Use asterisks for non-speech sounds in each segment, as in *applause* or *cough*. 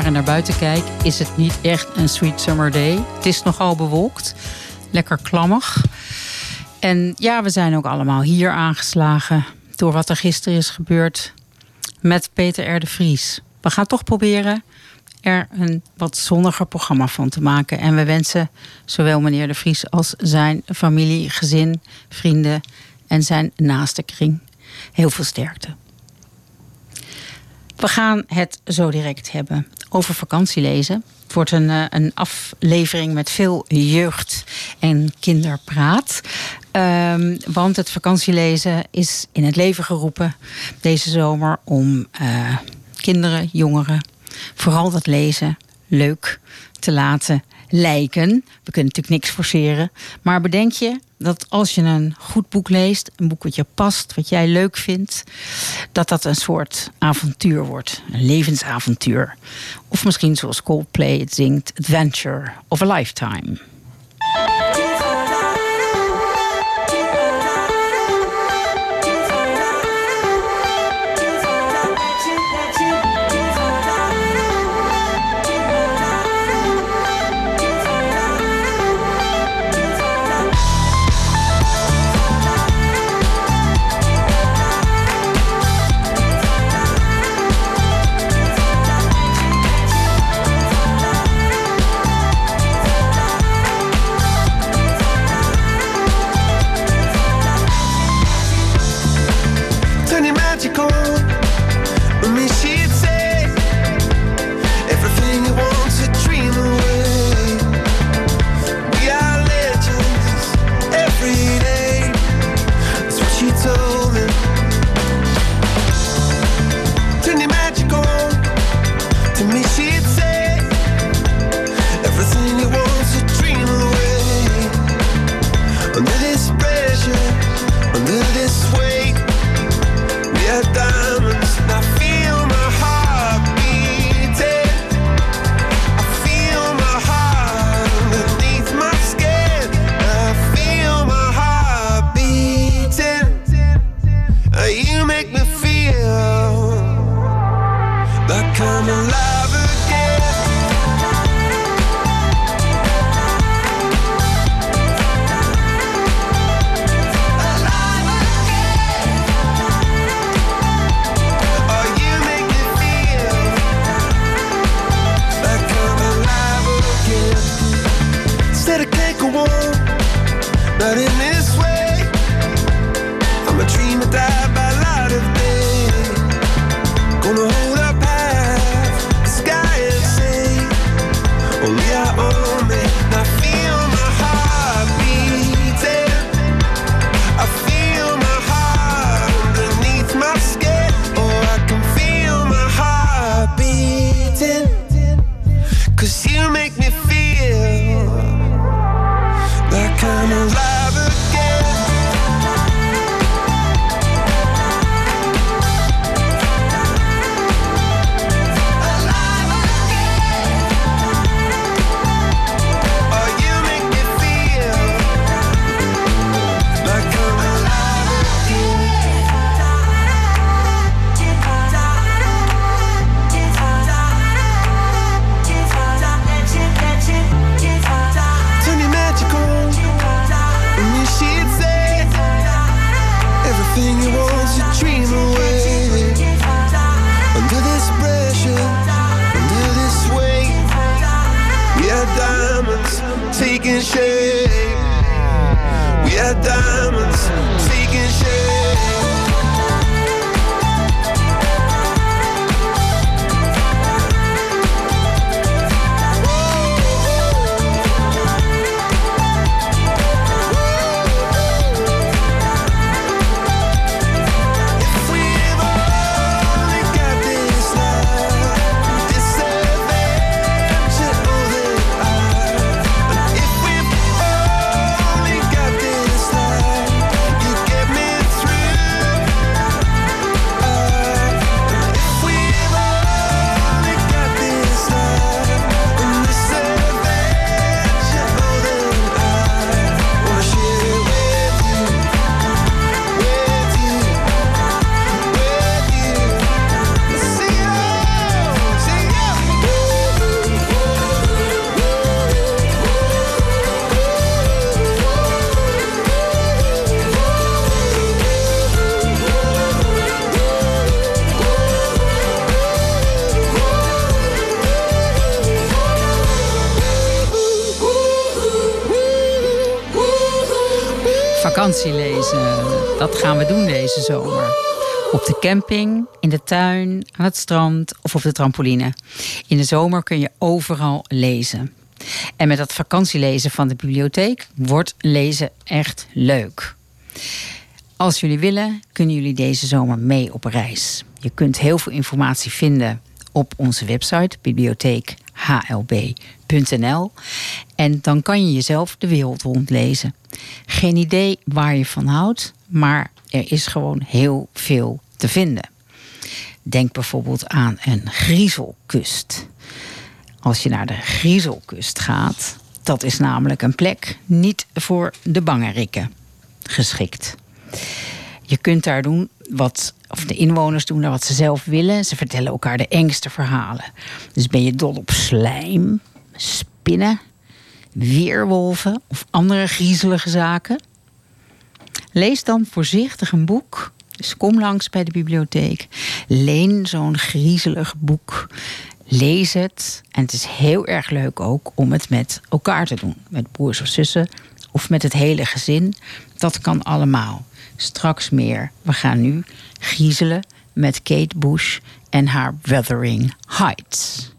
Laren naar buiten kijk, is het niet echt een sweet summer day. Het is nogal bewolkt, lekker klammig. En ja, we zijn ook allemaal hier aangeslagen door wat er gisteren is gebeurd met Peter R. de Vries. We gaan toch proberen er een wat zonniger programma van te maken. En we wensen zowel meneer de Vries als zijn familie, gezin, vrienden en zijn naaste kring heel veel sterkte. We gaan het zo direct hebben over vakantielezen. Het wordt een, eh, een aflevering met veel jeugd- en kinderpraat. Um, want het vakantielezen is in het leven geroepen deze zomer om uh, kinderen, jongeren, vooral dat lezen leuk te laten lijken. We kunnen natuurlijk niks forceren. Maar bedenk je dat als je een goed boek leest, een boek wat je past, wat jij leuk vindt, dat dat een soort avontuur wordt. Een levensavontuur. Of misschien zoals Coldplay het zingt, Adventure of a Lifetime. to dream away. Under this pressure, under this weight, we are diamonds taking shape. We are diamonds. Gaan we doen deze zomer. Op de camping, in de tuin, aan het strand of op de trampoline. In de zomer kun je overal lezen. En met dat vakantielezen van de bibliotheek wordt lezen echt leuk. Als jullie willen, kunnen jullie deze zomer mee op reis. Je kunt heel veel informatie vinden op onze website bibliotheekhlb.nl. En dan kan je jezelf de wereld rondlezen. Geen idee waar je van houdt, maar er is gewoon heel veel te vinden. Denk bijvoorbeeld aan een griezelkust. Als je naar de griezelkust gaat, dat is namelijk een plek niet voor de bangerikken geschikt. Je kunt daar doen wat, of de inwoners doen daar wat ze zelf willen. Ze vertellen elkaar de engste verhalen. Dus ben je dol op slijm, spinnen, weerwolven of andere griezelige zaken? Lees dan voorzichtig een boek. Dus kom langs bij de bibliotheek. Leen zo'n griezelig boek. Lees het. En het is heel erg leuk ook om het met elkaar te doen. Met broers of zussen of met het hele gezin. Dat kan allemaal. Straks meer. We gaan nu griezelen met Kate Bush en haar Wuthering Heights.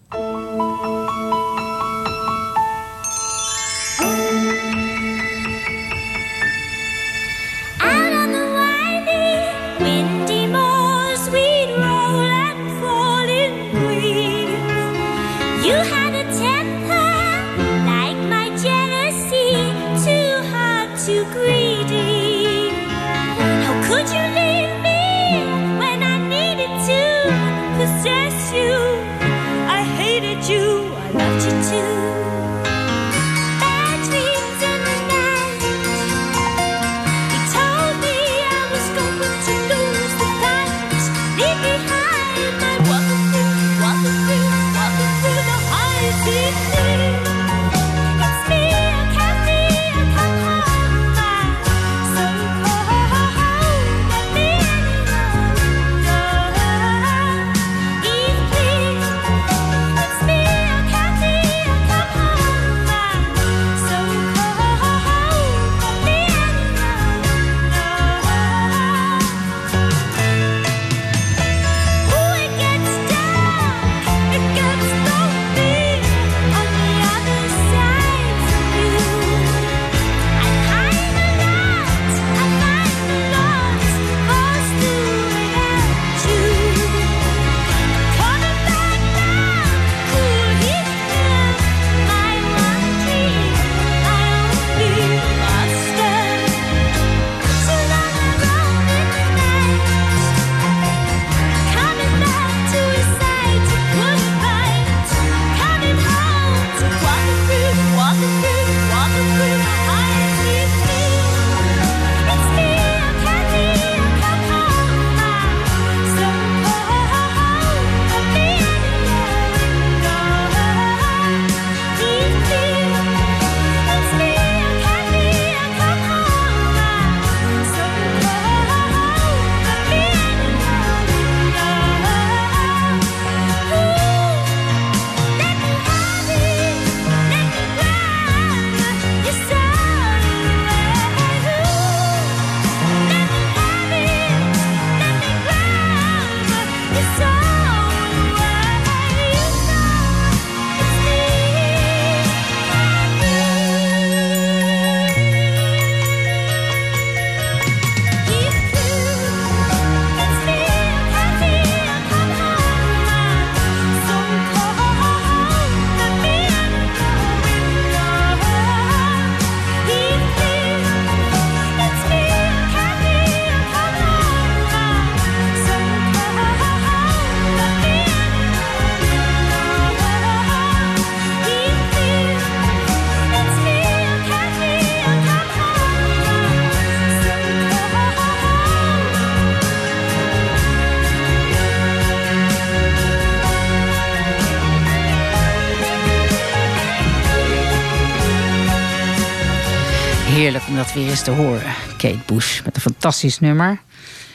Weer eens te horen. Kate Bush met een fantastisch nummer.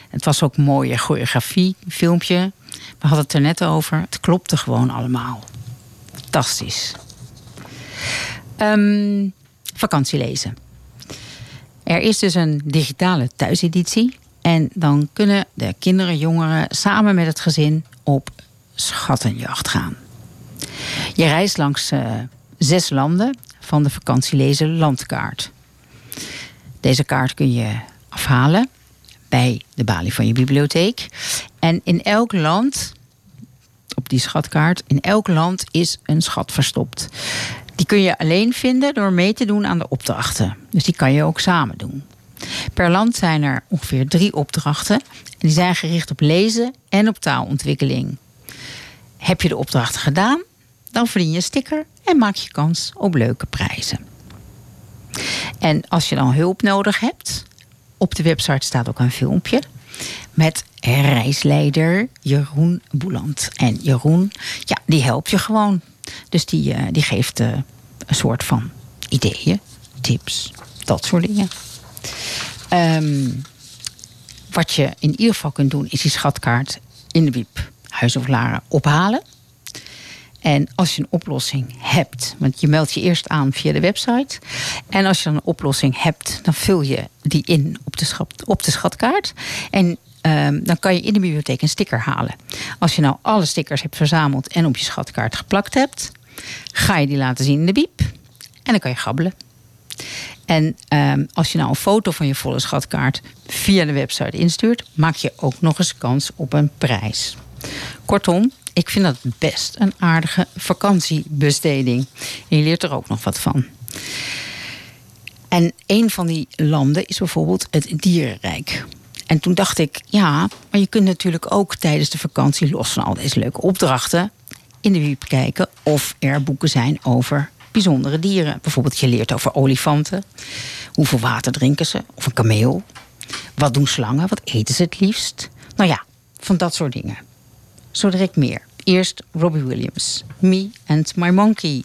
Het was ook mooie choreografie, filmpje. We hadden het er net over. Het klopte gewoon allemaal. Fantastisch. Um, vakantielezen. Er is dus een digitale thuiseditie. En dan kunnen de kinderen, jongeren samen met het gezin op schattenjacht gaan. Je reist langs uh, zes landen van de vakantielezen landkaart. Deze kaart kun je afhalen bij de balie van je bibliotheek. En in elk land, op die schatkaart, in elk land is een schat verstopt. Die kun je alleen vinden door mee te doen aan de opdrachten. Dus die kan je ook samen doen. Per land zijn er ongeveer drie opdrachten. En die zijn gericht op lezen en op taalontwikkeling. Heb je de opdrachten gedaan, dan verdien je een sticker en maak je kans op leuke prijzen. En als je dan hulp nodig hebt, op de website staat ook een filmpje met reisleider Jeroen Boeland. En Jeroen, ja, die helpt je gewoon. Dus die, uh, die geeft uh, een soort van ideeën, tips, dat soort dingen. Um, wat je in ieder geval kunt doen, is die schatkaart in de wiep Huis of Laren ophalen. En als je een oplossing hebt, want je meldt je eerst aan via de website. En als je dan een oplossing hebt, dan vul je die in op de, op de schatkaart. En um, dan kan je in de bibliotheek een sticker halen. Als je nou alle stickers hebt verzameld en op je schatkaart geplakt hebt, ga je die laten zien in de biep. En dan kan je gabbelen. En um, als je nou een foto van je volle schatkaart via de website instuurt, maak je ook nog eens kans op een prijs. Kortom, ik vind dat best een aardige vakantiebesteding. Je leert er ook nog wat van. En een van die landen is bijvoorbeeld het dierenrijk. En toen dacht ik, ja, maar je kunt natuurlijk ook tijdens de vakantie, los van al deze leuke opdrachten, in de wiep kijken of er boeken zijn over bijzondere dieren. Bijvoorbeeld, je leert over olifanten. Hoeveel water drinken ze? Of een kameel? Wat doen slangen? Wat eten ze het liefst? Nou ja, van dat soort dingen. Zo direct meer. Eerst Robbie Williams. Me and My Monkey.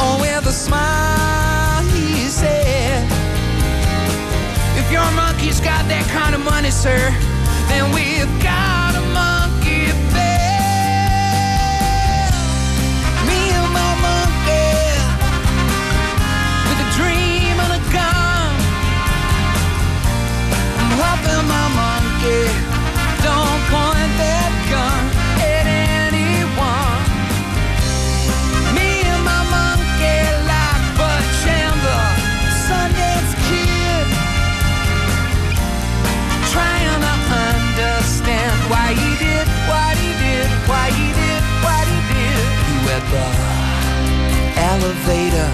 Oh, with a smile, he said, If your monkey's got that kind of money, sir, then we've got elevator.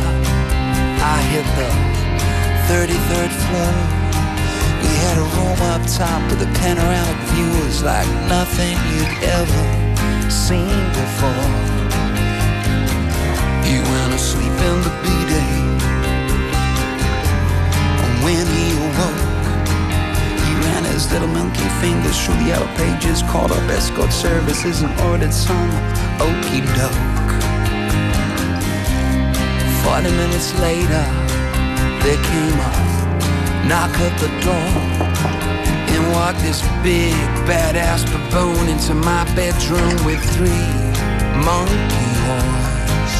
I hit the 33rd floor. We had a room up top with a panoramic view. It was like nothing you'd ever seen before. He went to sleep in the B-day. And when he awoke, he ran his little monkey fingers through the yellow pages, called up escort services and ordered some okey doke. Forty minutes later, there came a knock at the door. And walked this big badass baboon into my bedroom with three monkey horns.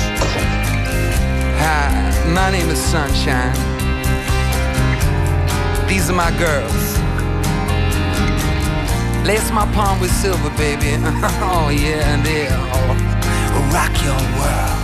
Hi, my name is Sunshine. These are my girls. Lace my palm with silver, baby. *laughs* oh yeah, and they'll rock your world.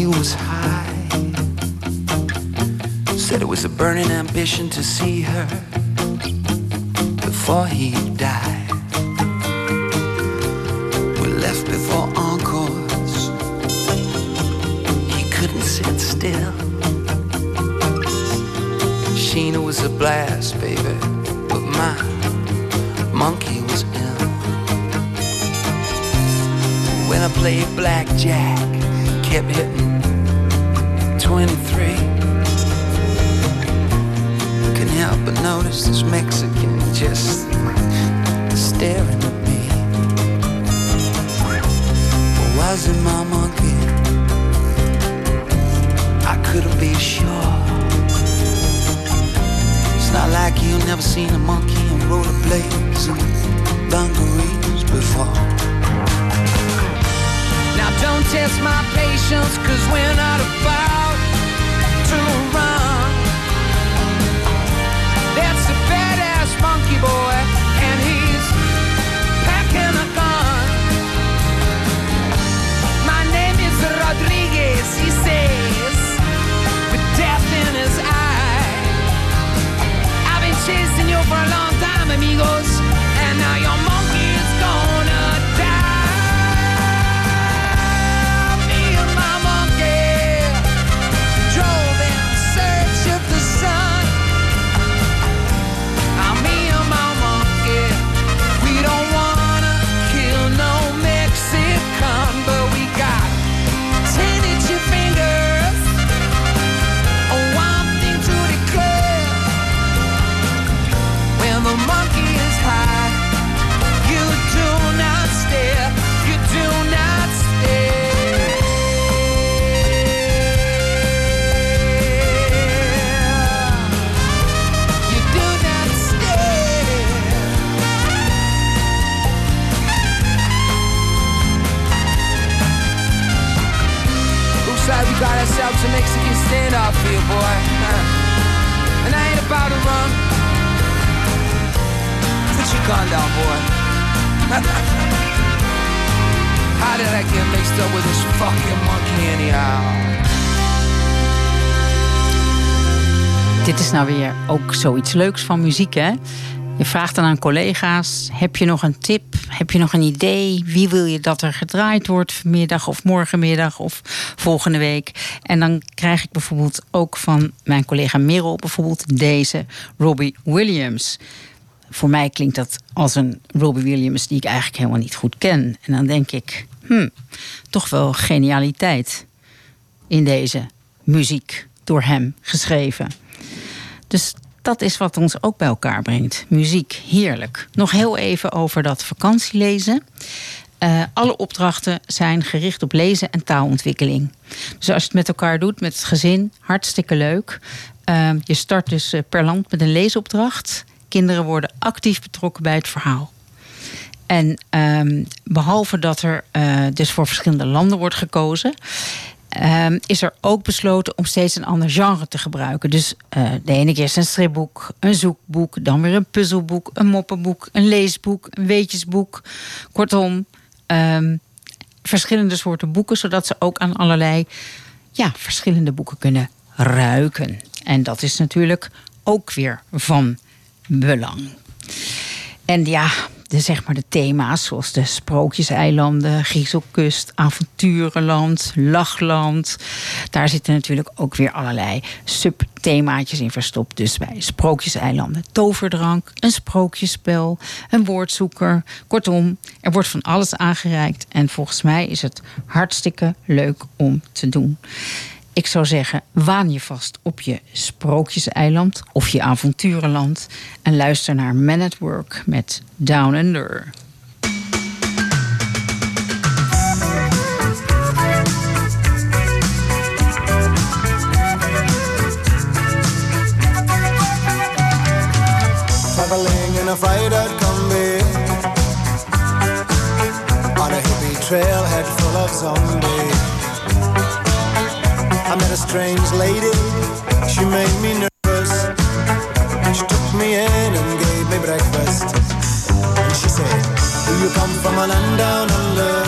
Monkey was high. Said it was a burning ambition to see her before he died. We left before encores. He couldn't sit still. Sheena was a blast, baby, but my monkey was ill. When I played blackjack, kept hitting 23. Couldn't help but notice this Mexican just staring at me. But was it my monkey? I couldn't be sure. It's not like you never seen a monkey in rollerblades and dungarees before. Now don't test my patience, cause we're not about to run. That's a badass monkey boy, and he's packing a gun. My name is Rodriguez, he says, with death in his eye. I've been chasing you for a long time, amigos, and now your boy. *laughs* How did I get mixed up with fucking monkey? Dit is nou weer ook zoiets leuks van muziek, hè? Je vraagt dan aan collega's: heb je nog een tip? Heb je nog een idee? Wie wil je dat er gedraaid wordt vanmiddag of morgenmiddag of volgende week? En dan krijg ik bijvoorbeeld ook van mijn collega Merel bijvoorbeeld deze Robbie Williams. Voor mij klinkt dat als een Robbie Williams die ik eigenlijk helemaal niet goed ken. En dan denk ik, hmm, toch wel genialiteit in deze muziek door hem geschreven. Dus dat is wat ons ook bij elkaar brengt. Muziek, heerlijk. Nog heel even over dat vakantielezen. Uh, alle opdrachten zijn gericht op lezen en taalontwikkeling. Dus als je het met elkaar doet, met het gezin, hartstikke leuk. Uh, je start dus per land met een leesopdracht. Kinderen worden actief betrokken bij het verhaal. En ehm, behalve dat er uh, dus voor verschillende landen wordt gekozen, um, is er ook besloten om steeds een ander genre te gebruiken. Dus uh, de ene keer is een stripboek, een zoekboek, dan weer een puzzelboek, een moppenboek, een leesboek, een weetjesboek. Kortom, um, verschillende soorten boeken, zodat ze ook aan allerlei ja, verschillende boeken kunnen ruiken. En dat is natuurlijk ook weer van belang. En ja, de, zeg maar de thema's zoals de Sprookjeseilanden, Griezelkust, Avonturenland, Lachland. Daar zitten natuurlijk ook weer allerlei subthemaatjes in verstopt. Dus bij Sprookjeseilanden toverdrank, een sprookjespel, een woordzoeker. Kortom, er wordt van alles aangereikt. En volgens mij is het hartstikke leuk om te doen. Ik zou zeggen, waan je vast op je sprookjeseiland of je avonturenland en luister naar Man at Work met Down Under. Traveling in a full of strange lady, she made me nervous. She took me in and gave me breakfast. And she said, Do you come from a land down under?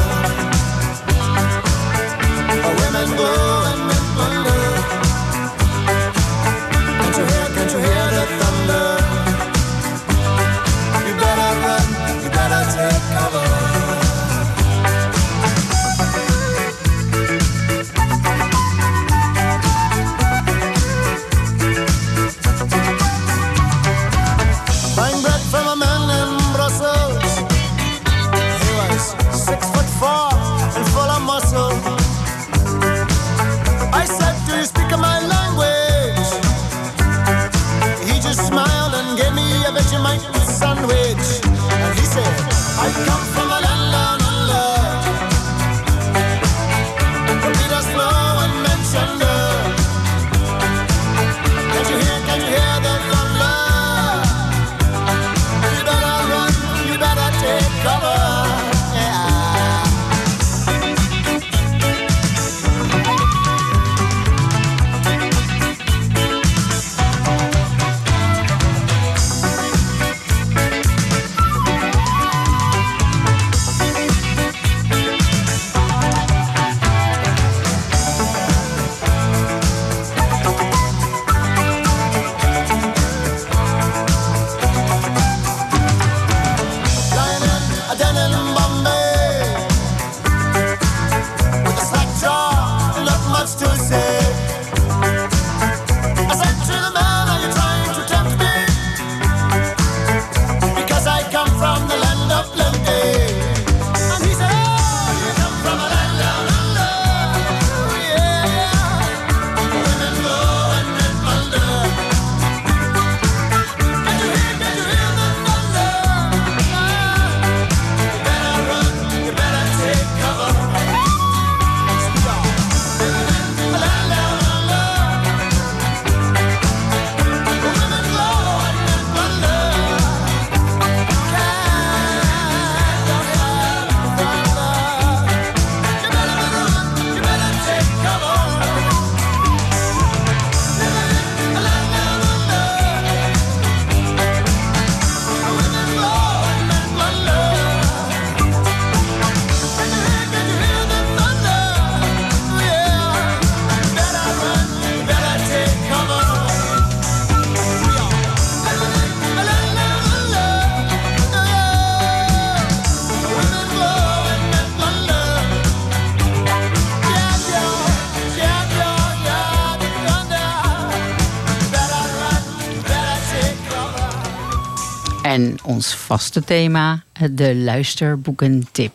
Ons vaste thema, de luisterboekentip.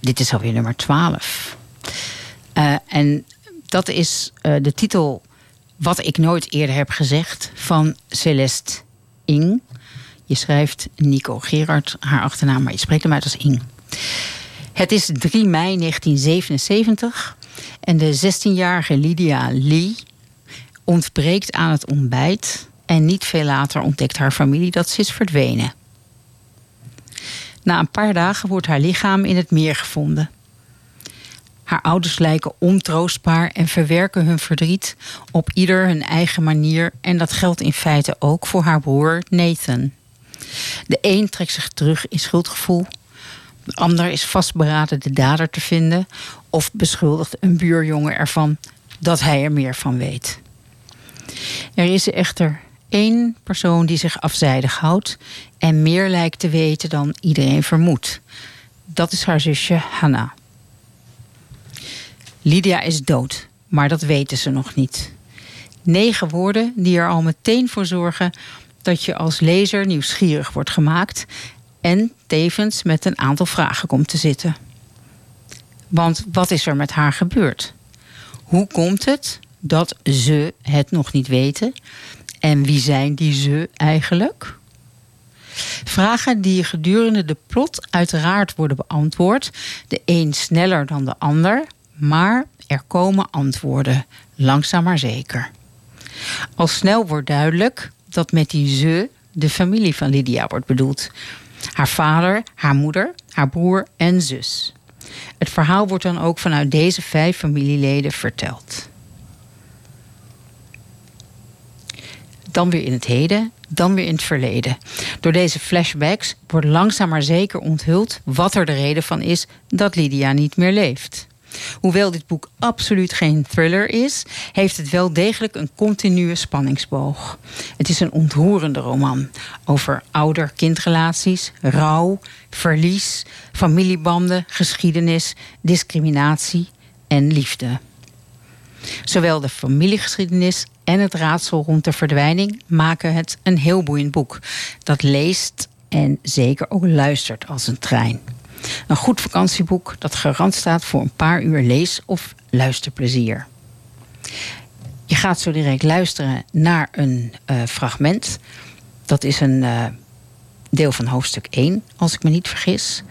Dit is alweer nummer 12. Uh, eh, en dat is uh, de titel Wat ik nooit eerder heb gezegd van Celeste Ing. Je schrijft Nico Gerard, haar achternaam, maar je spreekt hem uit als Ing. Het is 3 mei 1977 en de 16-jarige Lydia Lee ontbreekt aan het ontbijt En niet veel later ontdekt haar familie dat ze is verdwenen. Na een paar dagen wordt haar lichaam in het meer gevonden. Haar ouders lijken ontroostbaar en verwerken hun verdriet op ieder hun eigen manier. En dat geldt in feite ook voor haar broer Nathan. De een trekt zich terug in schuldgevoel. De ander is vastberaden de dader te vinden. Of beschuldigt een buurjongen ervan dat hij er meer van weet. Er is echter één persoon die zich afzijdig houdt en meer lijkt te weten dan iedereen vermoedt. Dat is haar zusje Hannah. Lydia is dood, maar dat weten ze nog niet. Negen woorden die er al meteen voor zorgen dat je als lezer nieuwsgierig wordt gemaakt en tevens met een aantal vragen komt te zitten. Want wat is er met haar gebeurd? Hoe komt het dat ze het nog niet weten? En wie zijn die ze eigenlijk? Vragen die gedurende de plot uiteraard worden beantwoord, de een sneller dan de ander, maar er komen antwoorden, langzaam maar zeker. Al snel wordt duidelijk dat met die ze de familie van Lydia wordt bedoeld. Haar vader, haar moeder, haar broer en zus. Het verhaal wordt dan ook vanuit deze vijf familieleden verteld. Dan weer in het heden, dan weer in het verleden. Door deze flashbacks wordt langzaam maar zeker onthuld wat er de reden van is dat Lydia niet meer leeft. Hoewel dit boek absoluut geen thriller is, heeft het wel degelijk een continue spanningsboog. Het is een ontroerende roman over ouder-kindrelaties, rouw, verlies, familiebanden, geschiedenis, discriminatie en liefde. Zowel de familiegeschiedenis en het raadsel rond de verdwijning maken het een heel boeiend boek. Dat leest en zeker ook luistert als een trein. Een goed vakantieboek dat garant staat voor een paar uur lees- of luisterplezier. Je gaat zo direct luisteren naar een uh, fragment. Dat is een uh, deel van hoofdstuk 1, als ik me niet vergis.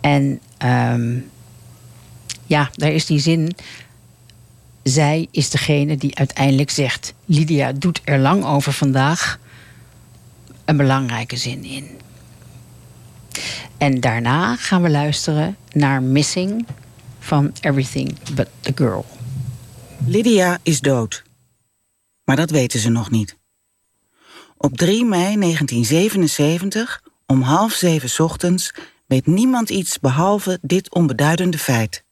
En um, ja, daar is die zin. Zij is degene die uiteindelijk zegt: Lydia doet er lang over vandaag. Een belangrijke zin in. En daarna gaan we luisteren naar Missing van Everything But the Girl. Lydia is dood. Maar dat weten ze nog niet. Op 3 mei 1977, om half zeven ochtends, weet niemand iets behalve dit onbeduidende feit.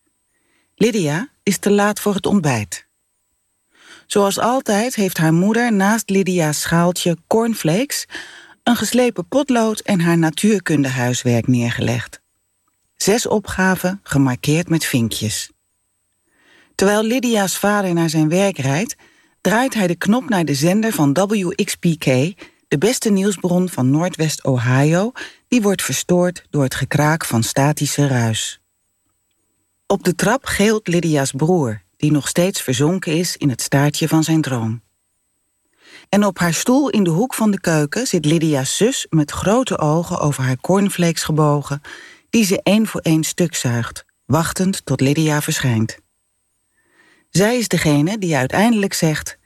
Lydia is te laat voor het ontbijt. Zoals altijd heeft haar moeder naast Lydia's schaaltje cornflakes een geslepen potlood en haar natuurkundehuiswerk neergelegd. Zes opgaven gemarkeerd met vinkjes. Terwijl Lydia's vader naar zijn werk rijdt, draait hij de knop naar de zender van WXPK, de beste nieuwsbron van Noordwest Ohio, die wordt verstoord door het gekraak van statische ruis. Op de trap geelt Lydia's broer, die nog steeds verzonken is in het staartje van zijn droom. En op haar stoel in de hoek van de keuken zit Lydia's zus met grote ogen over haar cornflakes gebogen, die ze één voor één stuk zuigt, wachtend tot Lydia verschijnt. Zij is degene die uiteindelijk zegt: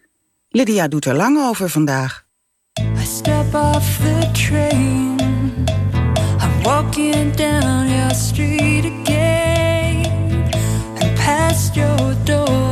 Lydia doet er lang over vandaag. I step off the train. I'm walking down your street again past your door.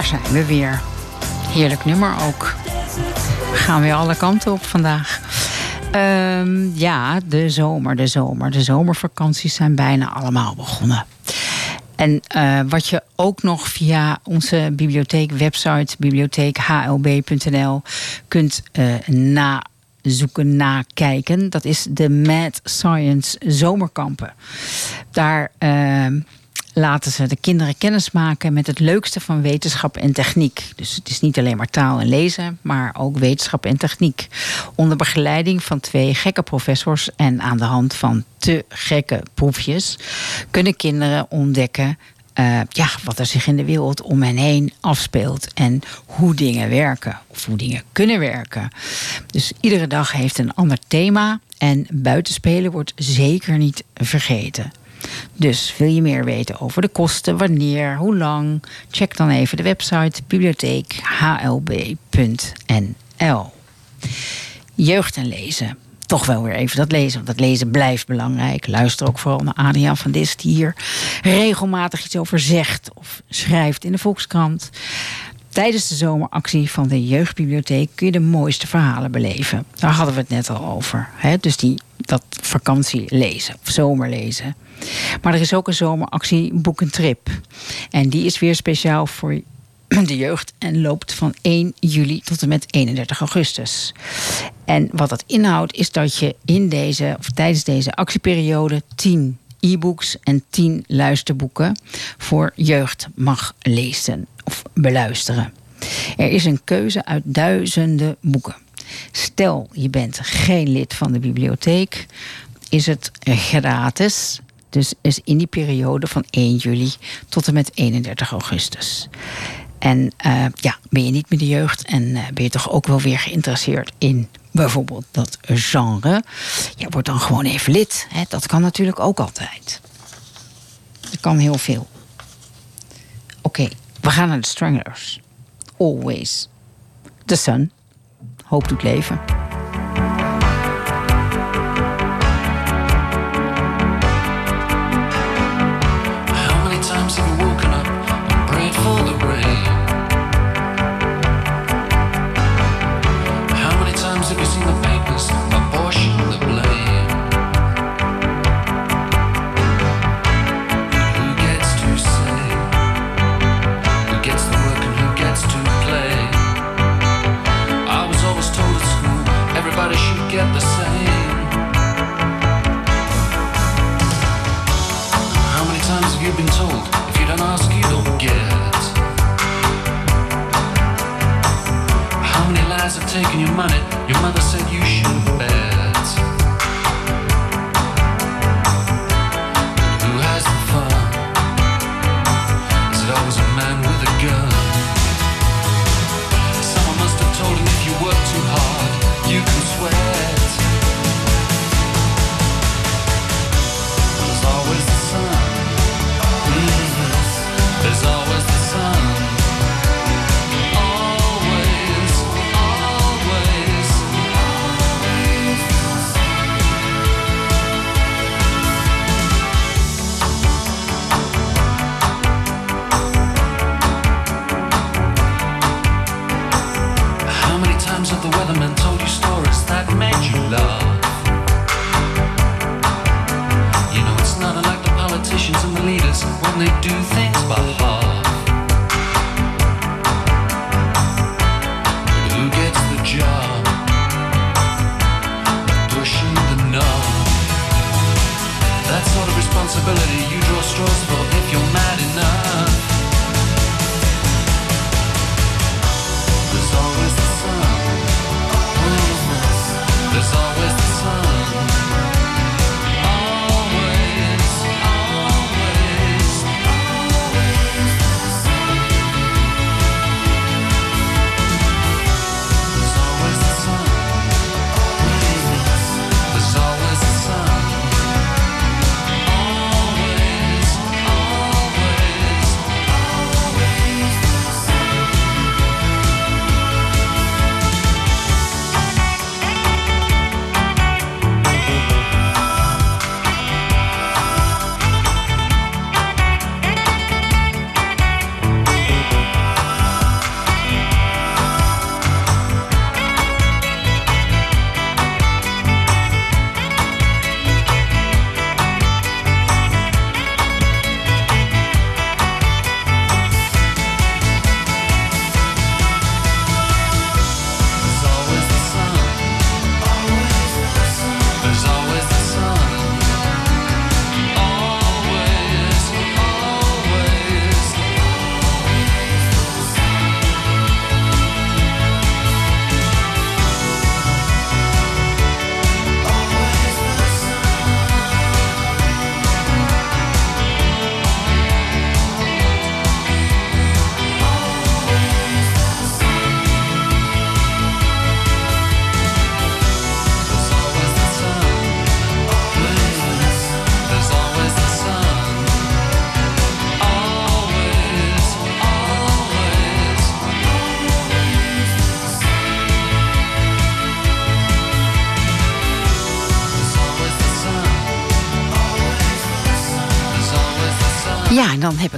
Daar zijn we weer. Heerlijk nummer ook. We gaan weer alle kanten op vandaag. Ehm, ja, de zomer, de zomer. De zomervakanties zijn bijna allemaal begonnen. En eh, wat je ook nog via onze bibliotheek website bibliotheekhlb.nl kunt eh, nazoeken, nakijken. Dat is de Mad Science Zomerkampen. Daar ehm, laten ze de kinderen kennis maken met het leukste van wetenschap en techniek. Dus het is niet alleen maar taal en lezen, maar ook wetenschap en techniek. Onder begeleiding van twee gekke professors en aan de hand van te gekke proefjes kunnen kinderen ontdekken. eh, ja, wat er zich in de wereld om hen heen afspeelt en hoe dingen werken of hoe dingen kunnen werken. Dus iedere dag heeft een ander thema en buitenspelen wordt zeker niet vergeten. Dus wil je meer weten over de kosten, wanneer, hoe lang? Check dan even de website bibliotheekhlb.nl. Jeugd en lezen. Toch wel weer even dat lezen, want dat lezen blijft belangrijk. Luister ook vooral naar Adriaan van Dist, die hier regelmatig iets over zegt of schrijft in de Volkskrant. Tijdens de zomeractie van de Jeugdbibliotheek kun je de mooiste verhalen beleven. Daar hadden we het net al over. Hè? Dus die, dat vakantie lezen of zomerlezen. Maar er is ook een zomeractie Boek Trip. En die is weer speciaal voor *clears throat* de jeugd en loopt van 1 juli tot en met 31 augustus. En wat dat inhoudt is dat je in deze, of tijdens deze actieperiode 10 e-books en 10 luisterboeken voor jeugd mag lezen of beluisteren. Er is een keuze uit duizenden boeken. Stel je bent geen lid van de bibliotheek, is het gratis. Dus is in die periode van 1 juli tot en met 31 augustus. En uh, ja, ben je niet meer de jeugd en uh, ben je toch ook wel weer geïnteresseerd in bijvoorbeeld dat genre? Ja, word dan gewoon even lid. Hè? Dat kan natuurlijk ook altijd. Dat kan heel veel. Oké, we gaan naar de Stranglers. Always. The Sun. Hoop doet leven. Taking your money. Your mother said you shouldn't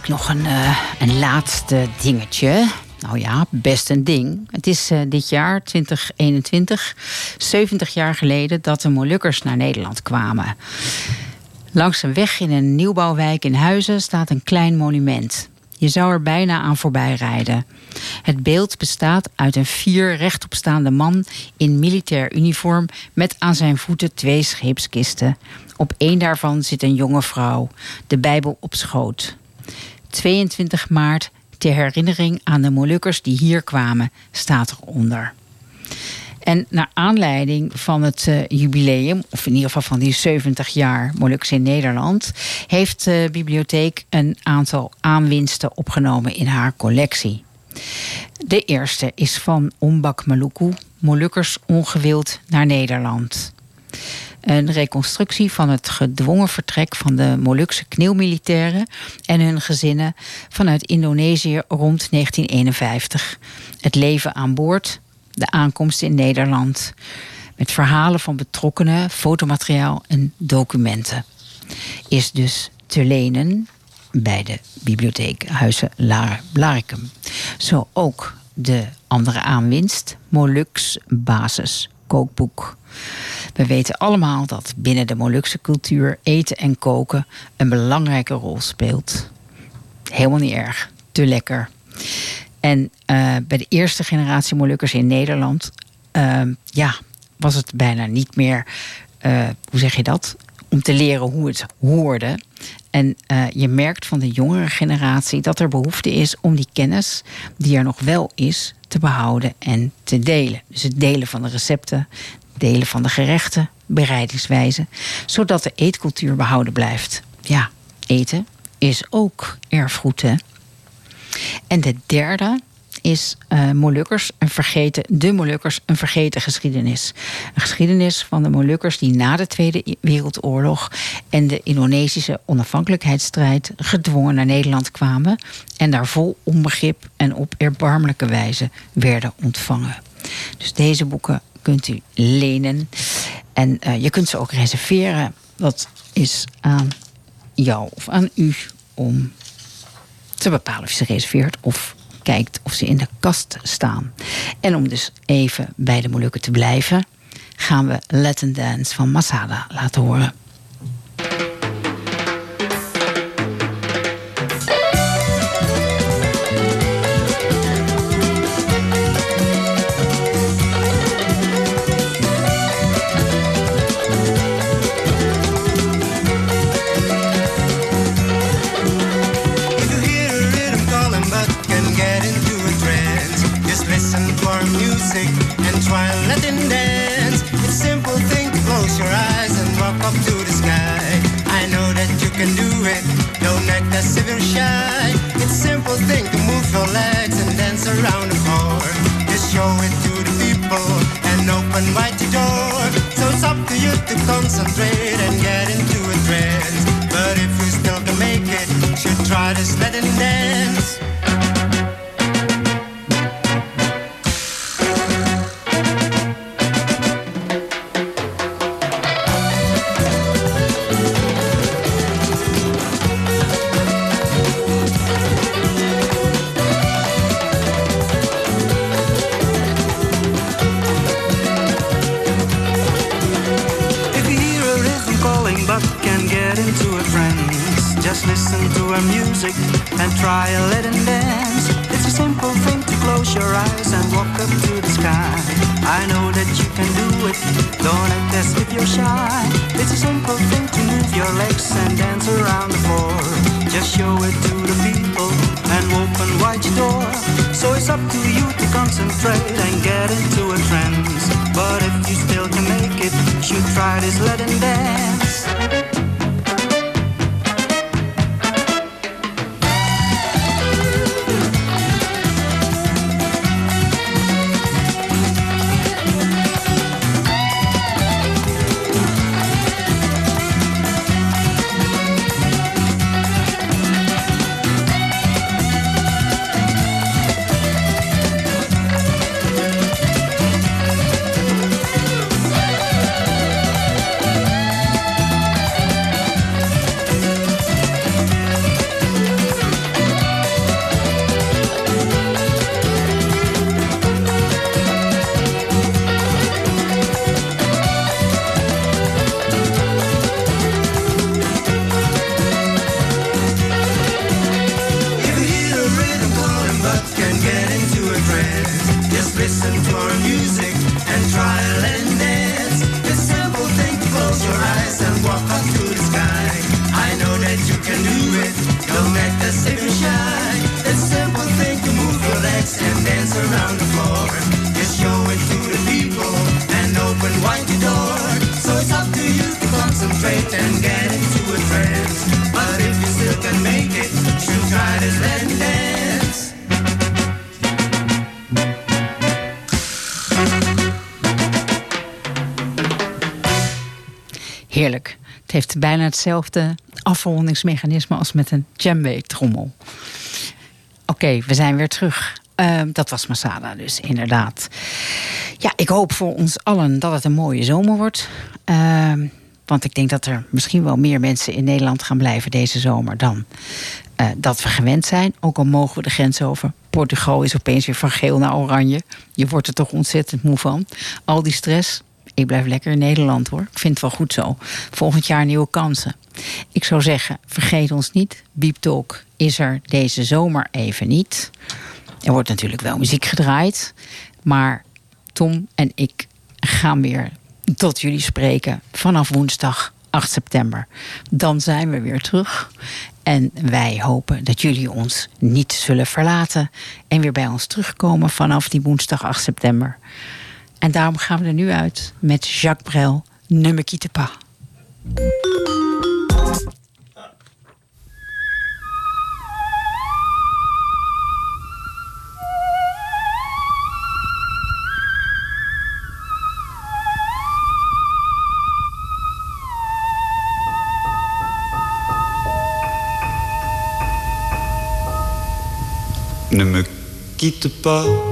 nog een, eh, een laatste dingetje. Nou ja, best een ding. Het is eh, dit jaar, 2021, 70 jaar geleden dat de Molukkers naar Nederland kwamen. Langs een weg in een nieuwbouwwijk in Huizen staat een klein monument. Je zou er bijna aan voorbij rijden. Het beeld bestaat uit een vier rechtopstaande man in militair uniform met aan zijn voeten twee scheepskisten. Op één daarvan zit een jonge vrouw, de Bijbel op schoot. 22 maart, ter herinnering aan de Molukkers die hier kwamen, staat eronder. En naar aanleiding van het eh, jubileum, of in ieder geval van die 70 jaar Molukkers in Nederland, heeft de bibliotheek een aantal aanwinsten opgenomen in haar collectie. De eerste is van Ombak Maluku, Molukkers ongewild naar Nederland. Een reconstructie van het gedwongen vertrek van de Molukse kneelmilitairen en hun gezinnen vanuit Indonesië rond 1951. Het leven aan boord, de aankomst in Nederland. Met verhalen van betrokkenen, fotomateriaal en documenten. Is dus te lenen bij de bibliotheek Huizen Lar- Blarikum. Zo ook de andere aanwinst, Molux Basis Kookboek. We weten allemaal dat binnen de Molukse cultuur eten en koken een belangrijke rol speelt. Helemaal niet erg, te lekker. En eh, bij de eerste generatie Molukkers in Nederland, eh, ja, was het bijna niet meer, eh, hoe zeg je dat? Om te leren hoe het hoorde. En eh, je merkt van de jongere generatie dat er behoefte is om die kennis, die er nog wel is, te behouden en te delen. Dus het delen van de recepten, delen van de gerechten, bereidingswijzen, zodat de eetcultuur behouden blijft. Ja, eten is ook erfgoed, hè? En de derde is eh, Molukkers, een vergeten, de Molukkers, een vergeten geschiedenis. Een geschiedenis van de Molukkers die na de Tweede Wereldoorlog en de Indonesische onafhankelijkheidsstrijd gedwongen naar Nederland kwamen en daar vol onbegrip en op erbarmelijke wijze werden ontvangen. Dus deze boeken kunt u lenen en eh, je kunt ze ook reserveren. Dat is aan jou of aan u om te bepalen of je ze reserveert of kijkt of ze in de kast staan. En om dus even bij de Molukken te blijven, gaan we Latin Dance van Masada laten horen. To concentrate and get into a trance. But if you still can make it, should try this Latin dance. Heeft bijna hetzelfde afrondingsmechanisme als met een djembe-trommel. Oké, we zijn weer terug. Ehm, dat was Masada dus, inderdaad. Ja, ik hoop voor ons allen dat het een mooie zomer wordt. Ehm, want ik denk dat er misschien wel meer mensen in Nederland gaan blijven deze zomer dan eh, dat we gewend zijn. Ook al mogen we de grens over. Portugal is opeens weer van geel naar oranje. Je wordt er toch ontzettend moe van. Al die stress. Ik blijf lekker in Nederland hoor. Ik vind het wel goed zo. Volgend jaar nieuwe kansen. Ik zou zeggen, vergeet ons niet. Beep Talk is er deze zomer even niet. Er wordt natuurlijk wel muziek gedraaid. Maar Tom en ik gaan weer tot jullie spreken vanaf woensdag 8 september. Dan zijn we weer terug. En wij hopen dat jullie ons niet zullen verlaten. En weer bij ons terugkomen vanaf die woensdag 8 september. En daarom gaan we er nu uit met Jacques Brel, Ne me quitte pas. Ne me quitte pas,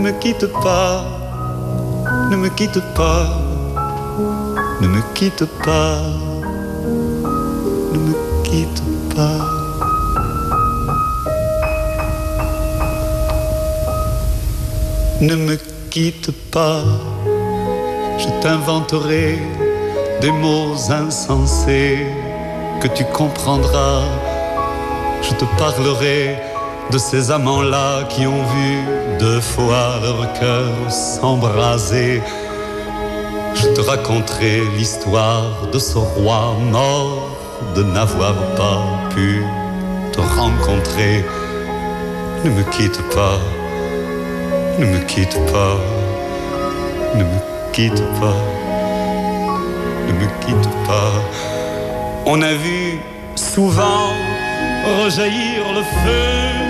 Ne me quitte pas, ne me quitte pas, ne me quitte pas, ne me quitte pas. Ne me quitte pas, je t'inventerai des mots insensés que tu comprendras. Je te parlerai de ces amants-là qui ont vu deux fois leur cœur s'embraser. Je te raconterai l'histoire de ce roi mort de n'avoir pas pu te rencontrer. Ne me quitte pas, ne me quitte pas, ne me quitte pas, ne me quitte pas. On a vu souvent rejaillir le feu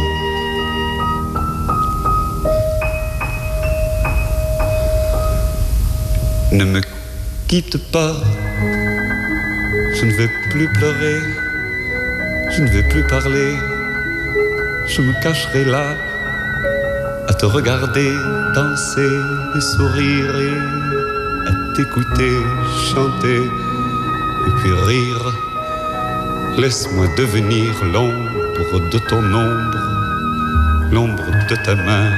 je ne vais plus pleurer, je ne vais plus parler, je me cacherai là à te regarder danser et sourire et à t'écouter chanter et puis rire. Laisse-moi devenir l'ombre de ton ombre, l'ombre de ta main,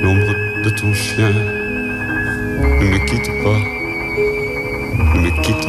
l'ombre de ton chien. Ne me quitte pas, ne me quitte